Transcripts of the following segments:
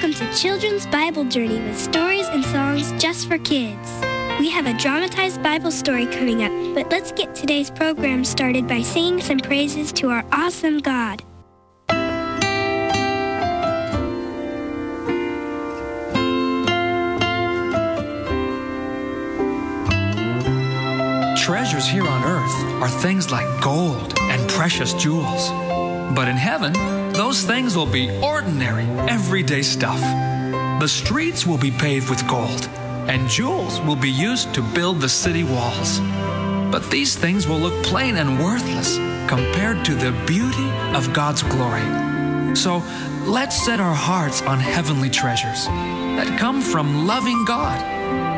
Welcome to Children's Bible Journey with stories and songs just for kids. We have a dramatized Bible story coming up, but let's get today's program started by singing some praises to our awesome God. Treasures here on earth are things like gold and precious jewels. But in heaven, those things will be ordinary, everyday stuff. The streets will be paved with gold, and jewels will be used to build the city walls. But these things will look plain and worthless compared to the beauty of God's glory. So let's set our hearts on heavenly treasures that come from loving God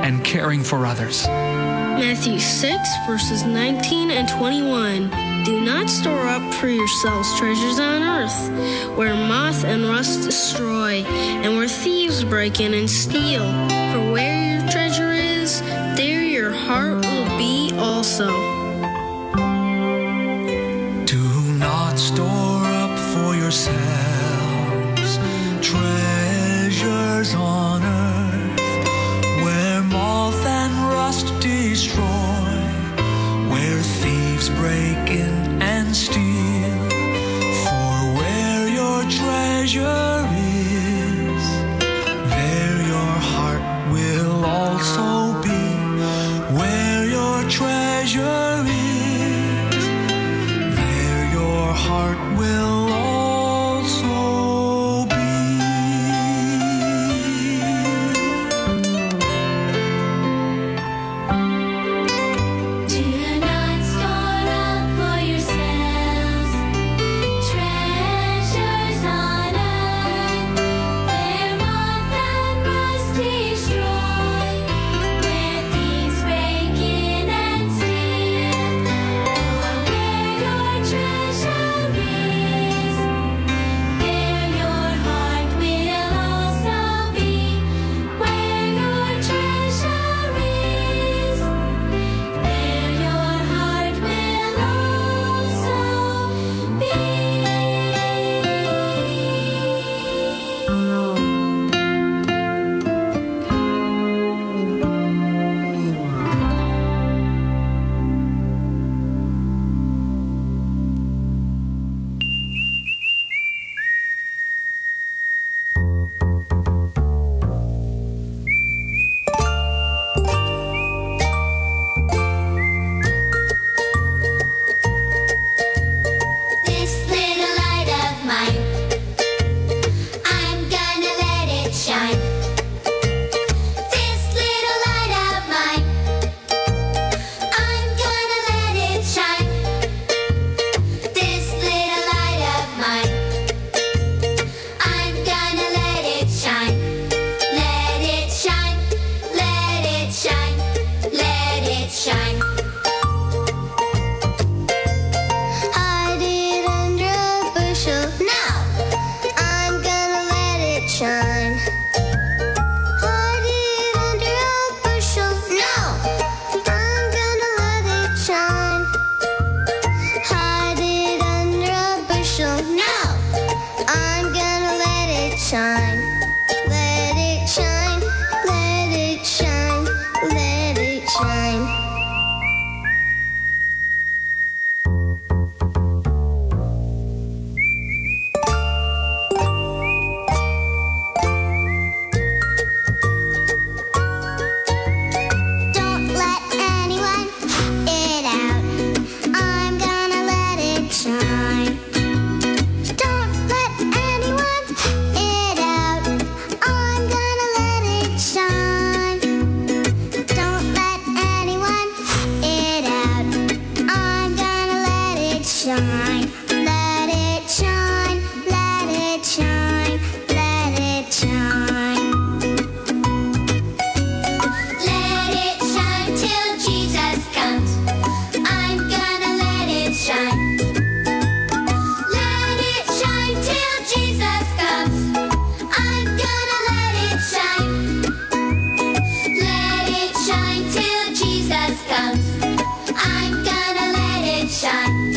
and caring for others. Matthew 6, verses 19 and 21. Do not store up for yourselves treasures on earth, where moth and rust destroy, and where thieves break in and steal. For where your treasure is, there your heart will be also. Do not store up for yourselves treasures on Shine.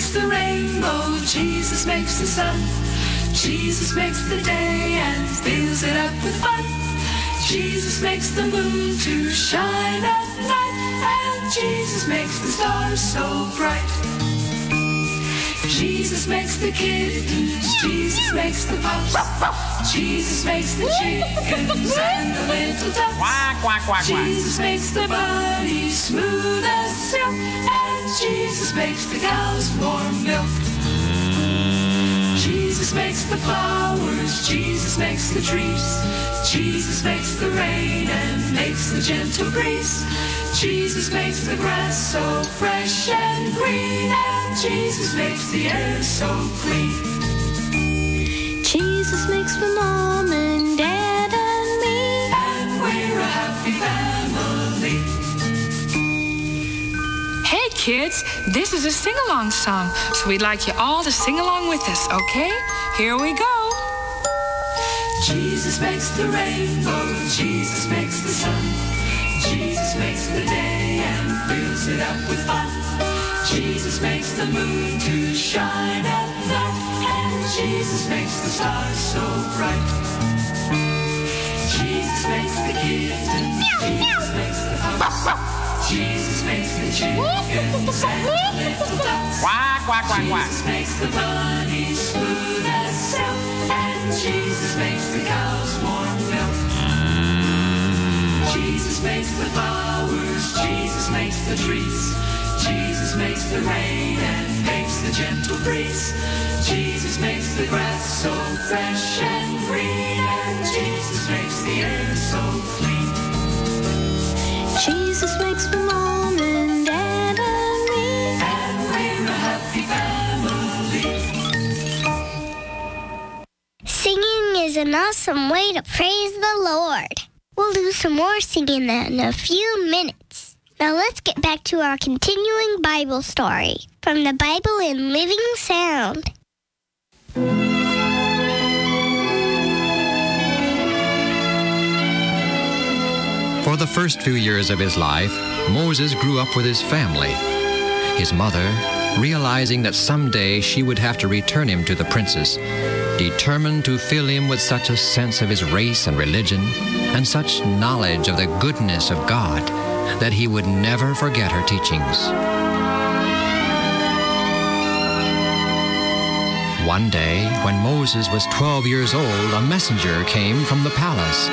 Makes the rainbow, Jesus makes the sun. Jesus makes the day and fills it up with fun. Jesus makes the moon to shine at night, and Jesus makes the stars so bright. Jesus makes the kittens, Jesus makes the pups, Jesus makes the chickens and the little ducks. Quack, quack, quack, quack. Jesus makes the bunny smooth as silk, Jesus makes the cows warm milk. Jesus makes the flowers, Jesus makes the trees, Jesus makes the rain and makes the gentle breeze. Jesus makes the grass so fresh and green, and Jesus makes the air so clean. Jesus makes my mom and dad and me. And we're a happy family. Kids, this is a sing along song, so we'd like you all to sing along with us, okay? Here we go. Jesus makes the rainbow, Jesus makes the sun. Jesus makes the day and fills it up with fun. Jesus makes the moon to shine at night, and Jesus makes the stars so bright. Jesus makes the kittens, Jesus makes the Jesus makes the chickens and the little ducks. Quack, quack, quack, quack. Jesus makes the bunny smooth as silk, and Jesus makes the cows warm milk. Jesus makes the flowers, Jesus makes the trees, Jesus makes the rain and makes the gentle breeze. Jesus makes the grass so fresh and green, and Jesus makes the air so clean. Jesus makes my mom and dad and me. And we're a happy family. Singing is an awesome way to praise the Lord. We'll do some more singing in a few minutes. Now let's get back to our continuing Bible story from the Bible in Living Sound. For the first few years of his life, Moses grew up with his family. His mother, realizing that someday she would have to return him to the princess, determined to fill him with such a sense of his race and religion, and such knowledge of the goodness of God, that he would never forget her teachings. One day, when Moses was 12 years old, a messenger came from the palace.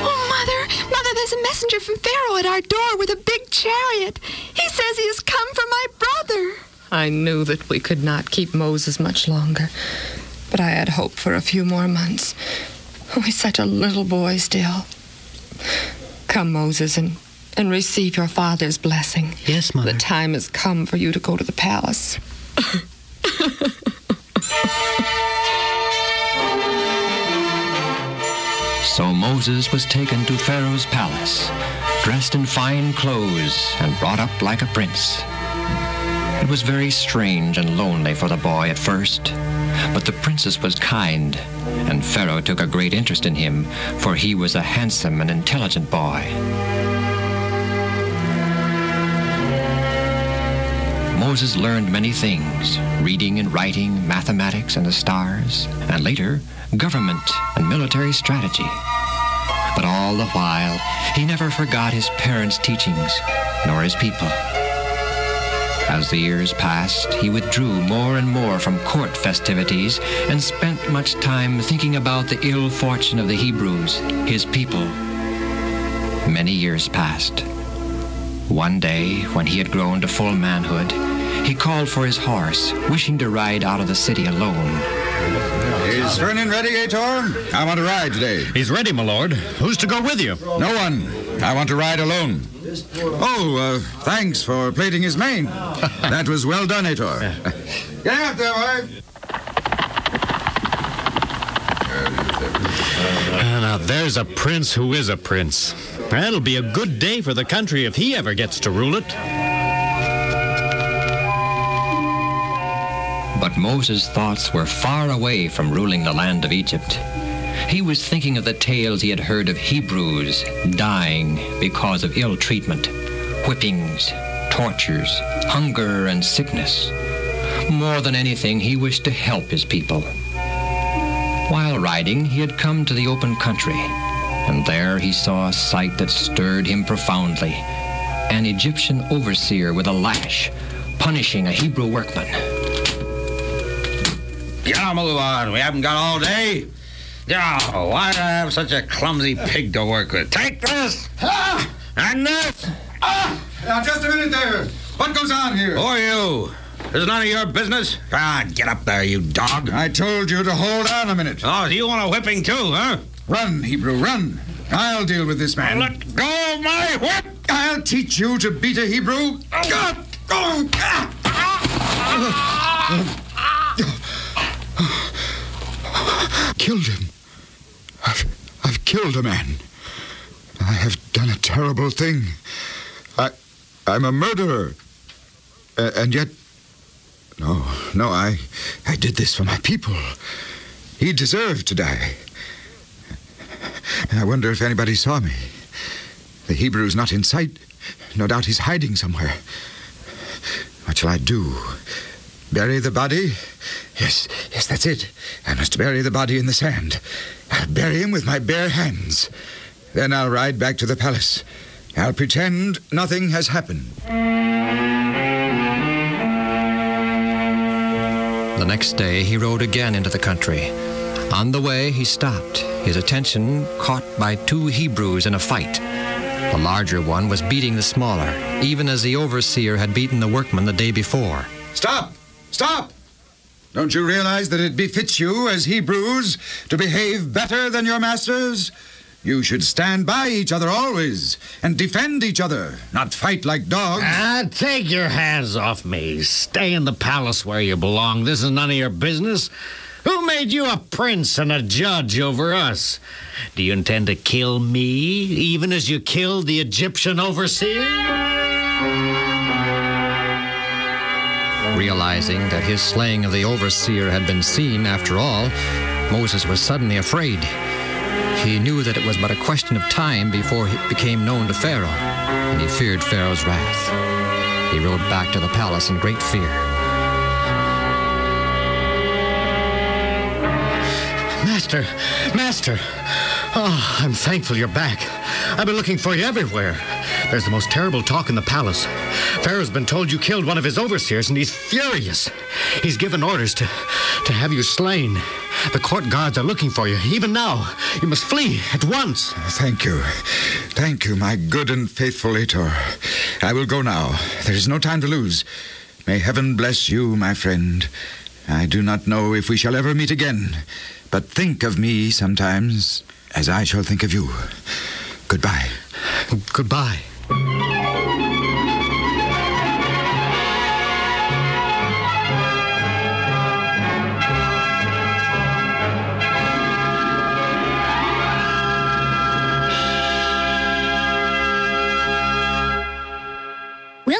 Oh, Mother, Mother, there's a messenger from Pharaoh at our door with a big chariot. He says he has come for my brother. I knew that we could not keep Moses much longer, but I had hoped for a few more months. Oh, he's such a little boy still. Come, Moses, and, and receive your father's blessing. Yes, Mother. The time has come for you to go to the palace. So Moses was taken to Pharaoh's palace, dressed in fine clothes and brought up like a prince. It was very strange and lonely for the boy at first, but the princess was kind, and Pharaoh took a great interest in him, for he was a handsome and intelligent boy. Moses learned many things reading and writing, mathematics and the stars, and later, government and military strategy. But all the while, he never forgot his parents' teachings, nor his people. As the years passed, he withdrew more and more from court festivities and spent much time thinking about the ill fortune of the Hebrews, his people. Many years passed. One day, when he had grown to full manhood, he called for his horse, wishing to ride out of the city alone. Is Vernon ready, Ator? I want to ride today. He's ready, my lord. Who's to go with you? No one. I want to ride alone. Oh, uh, thanks for plaiting his mane. that was well done, Ator. Get out there, boy. Ah, now, there's a prince who is a prince. That'll be a good day for the country if he ever gets to rule it. But Moses' thoughts were far away from ruling the land of Egypt. He was thinking of the tales he had heard of Hebrews dying because of ill treatment, whippings, tortures, hunger, and sickness. More than anything, he wished to help his people. While riding, he had come to the open country, and there he saw a sight that stirred him profoundly an Egyptian overseer with a lash punishing a Hebrew workman. Yeah, move on. We haven't got all day. Yeah, why do I have such a clumsy pig to work with? Take this! Ah! And this! Ah! Now, just a minute there. What goes on here? Who are you? This is none of your business. Ah, get up there, you dog. I told you to hold on a minute. Oh, you want a whipping too, huh? Run, Hebrew, run. I'll deal with this man. Let go of my whip! I'll teach you to beat a Hebrew. Oh. Ah! Oh, ah! Killed him. I've, I've killed a man. I have done a terrible thing. I, I'm a murderer. Uh, and yet, no, no, I, I did this for my people. He deserved to die. I wonder if anybody saw me. The Hebrew's not in sight. No doubt he's hiding somewhere. What shall I do? Bury the body? Yes, yes, that's it. I must bury the body in the sand. I'll bury him with my bare hands. Then I'll ride back to the palace. I'll pretend nothing has happened. The next day, he rode again into the country. On the way, he stopped, his attention caught by two Hebrews in a fight. The larger one was beating the smaller, even as the overseer had beaten the workman the day before. Stop! Stop! Don't you realize that it befits you as Hebrews to behave better than your masters? You should stand by each other always and defend each other, not fight like dogs. Ah, take your hands off me. Stay in the palace where you belong. This is none of your business. Who made you a prince and a judge over us? Do you intend to kill me, even as you killed the Egyptian overseer? Realizing that his slaying of the overseer had been seen after all, Moses was suddenly afraid. He knew that it was but a question of time before it became known to Pharaoh, and he feared Pharaoh's wrath. He rode back to the palace in great fear. Master, Master. Oh, I'm thankful you're back. I've been looking for you everywhere. There's the most terrible talk in the palace. Pharaoh's been told you killed one of his overseers, and he's furious. He's given orders to, to have you slain. The court guards are looking for you, even now. You must flee at once. Thank you. Thank you, my good and faithful Ator. I will go now. There is no time to lose. May heaven bless you, my friend. I do not know if we shall ever meet again, but think of me sometimes as I shall think of you. Goodbye. Goodbye.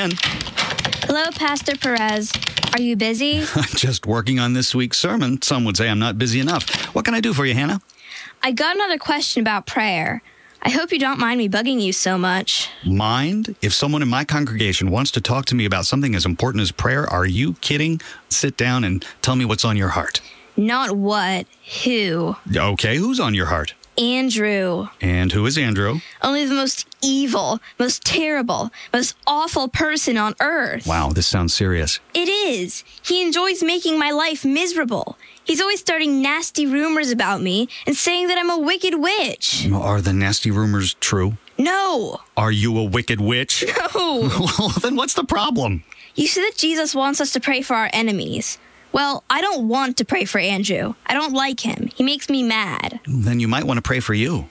In. Hello, Pastor Perez. Are you busy? I'm just working on this week's sermon. Some would say I'm not busy enough. What can I do for you, Hannah? I got another question about prayer. I hope you don't mind me bugging you so much. Mind? If someone in my congregation wants to talk to me about something as important as prayer, are you kidding? Sit down and tell me what's on your heart. Not what, who. Okay, who's on your heart? Andrew. And who is Andrew? Only the most evil, most terrible, most awful person on earth. Wow, this sounds serious. It is. He enjoys making my life miserable. He's always starting nasty rumors about me and saying that I'm a wicked witch. Are the nasty rumors true? No. Are you a wicked witch? No. well, then what's the problem? You said that Jesus wants us to pray for our enemies. Well, I don't want to pray for Andrew. I don't like him. He makes me mad. Then you might want to pray for you.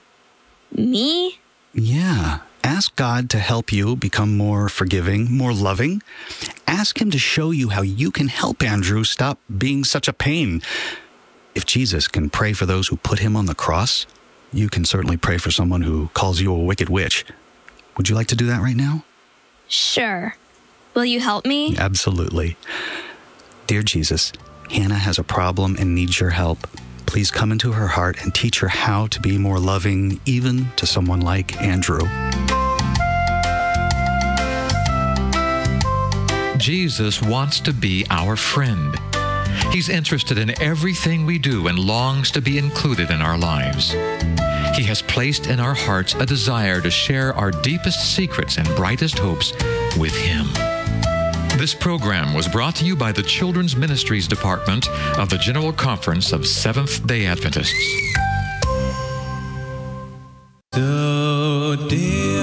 Me? Yeah. Ask God to help you become more forgiving, more loving. Ask Him to show you how you can help Andrew stop being such a pain. If Jesus can pray for those who put him on the cross, you can certainly pray for someone who calls you a wicked witch. Would you like to do that right now? Sure. Will you help me? Absolutely. Dear Jesus, Hannah has a problem and needs your help. Please come into her heart and teach her how to be more loving, even to someone like Andrew. Jesus wants to be our friend. He's interested in everything we do and longs to be included in our lives. He has placed in our hearts a desire to share our deepest secrets and brightest hopes with Him. This program was brought to you by the Children's Ministries Department of the General Conference of Seventh day Adventists. So dear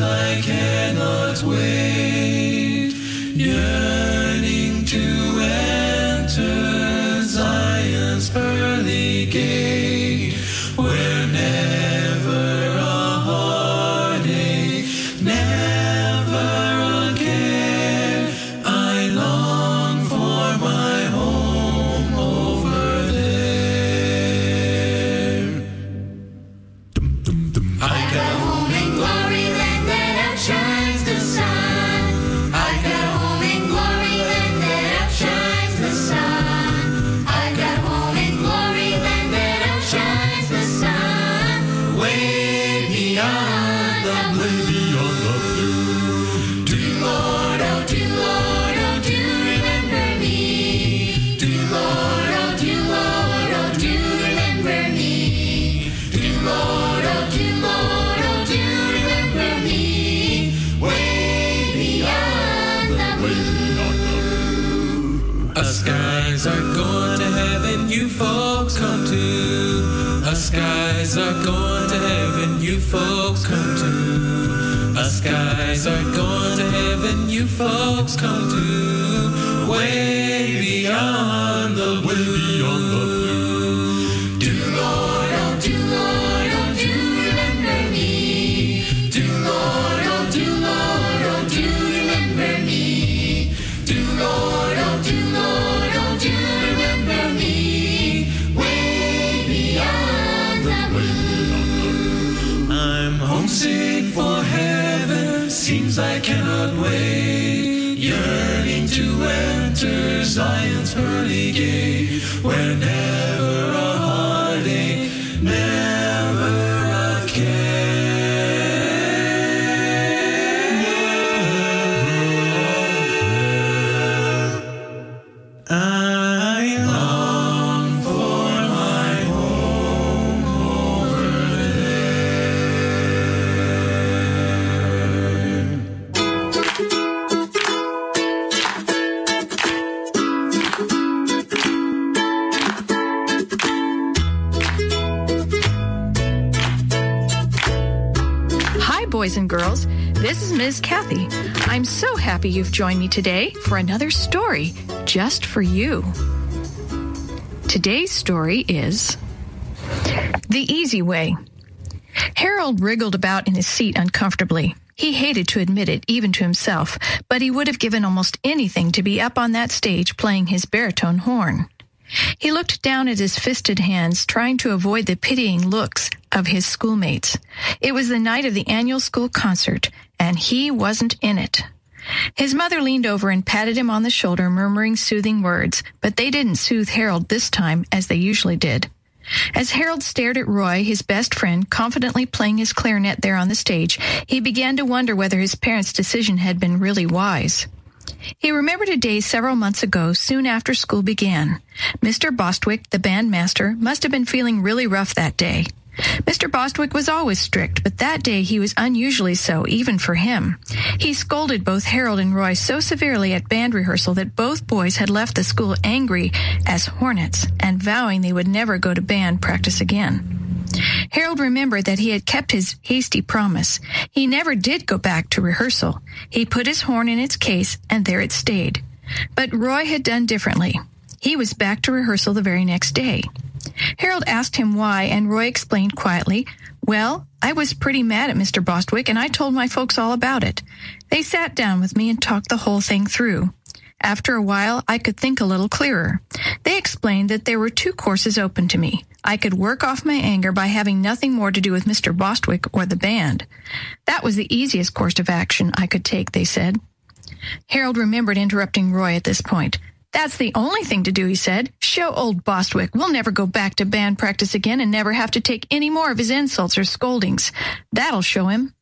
I cannot you folks come to. Us guys are going to heaven, you folks come too. I cannot wait. Yearning to enter Zion's pearly gate, where never happy you've joined me today for another story just for you. Today's story is The Easy Way. Harold wriggled about in his seat uncomfortably. He hated to admit it, even to himself, but he would have given almost anything to be up on that stage playing his baritone horn. He looked down at his fisted hands, trying to avoid the pitying looks of his schoolmates. It was the night of the annual school concert, and he wasn't in it. His mother leaned over and patted him on the shoulder, murmuring soothing words, but they didn't soothe Harold this time as they usually did. As Harold stared at Roy, his best friend, confidently playing his clarinet there on the stage, he began to wonder whether his parents' decision had been really wise. He remembered a day several months ago, soon after school began. Mr. Bostwick, the bandmaster, must have been feeling really rough that day. Mr. Bostwick was always strict, but that day he was unusually so, even for him. He scolded both Harold and Roy so severely at band rehearsal that both boys had left the school angry as hornets and vowing they would never go to band practice again. Harold remembered that he had kept his hasty promise. He never did go back to rehearsal. He put his horn in its case, and there it stayed. But Roy had done differently. He was back to rehearsal the very next day. Harold asked him why, and Roy explained quietly, Well, I was pretty mad at Mr. Bostwick, and I told my folks all about it. They sat down with me and talked the whole thing through. After a while, I could think a little clearer. They explained that there were two courses open to me. I could work off my anger by having nothing more to do with Mr. Bostwick or the band. That was the easiest course of action I could take, they said. Harold remembered interrupting Roy at this point. That's the only thing to do, he said. Show old Bostwick we'll never go back to band practice again and never have to take any more of his insults or scoldings. That'll show him.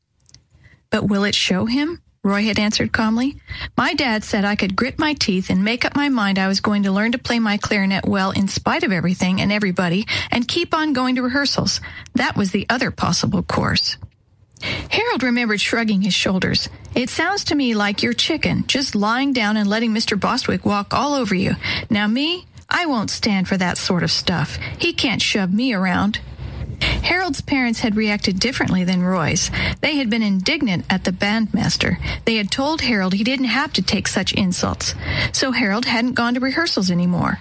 But will it show him? Roy had answered calmly. My dad said I could grit my teeth and make up my mind I was going to learn to play my clarinet well in spite of everything and everybody and keep on going to rehearsals. That was the other possible course. Harold remembered shrugging his shoulders. It sounds to me like you're chicken, just lying down and letting Mr. Bostwick walk all over you. Now, me, I won't stand for that sort of stuff. He can't shove me around. Harold's parents had reacted differently than Roy's. They had been indignant at the bandmaster. They had told Harold he didn't have to take such insults. So Harold hadn't gone to rehearsals anymore.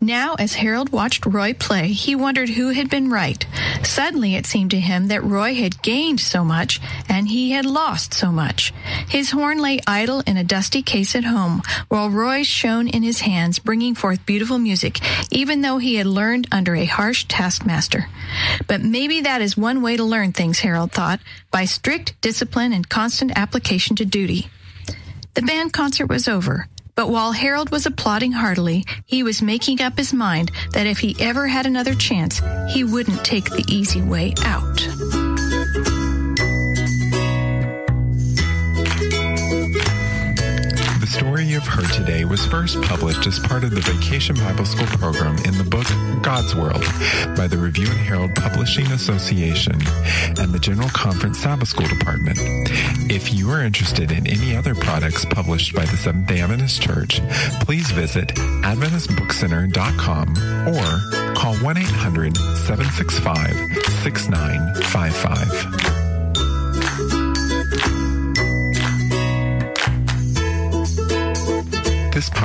Now, as Harold watched Roy play, he wondered who had been right. Suddenly, it seemed to him that Roy had gained so much and he had lost so much. His horn lay idle in a dusty case at home, while Roy shone in his hands, bringing forth beautiful music, even though he had learned under a harsh taskmaster. But maybe that is one way to learn things, Harold thought, by strict discipline and constant application to duty. The band concert was over. But while Harold was applauding heartily, he was making up his mind that if he ever had another chance, he wouldn't take the easy way out. Story you've heard today was first published as part of the Vacation Bible School program in the book God's World by the Review and Herald Publishing Association and the General Conference Sabbath School Department. If you are interested in any other products published by the Seventh day Adventist Church, please visit AdventistBookCenter.com or call 1 800 765 6955.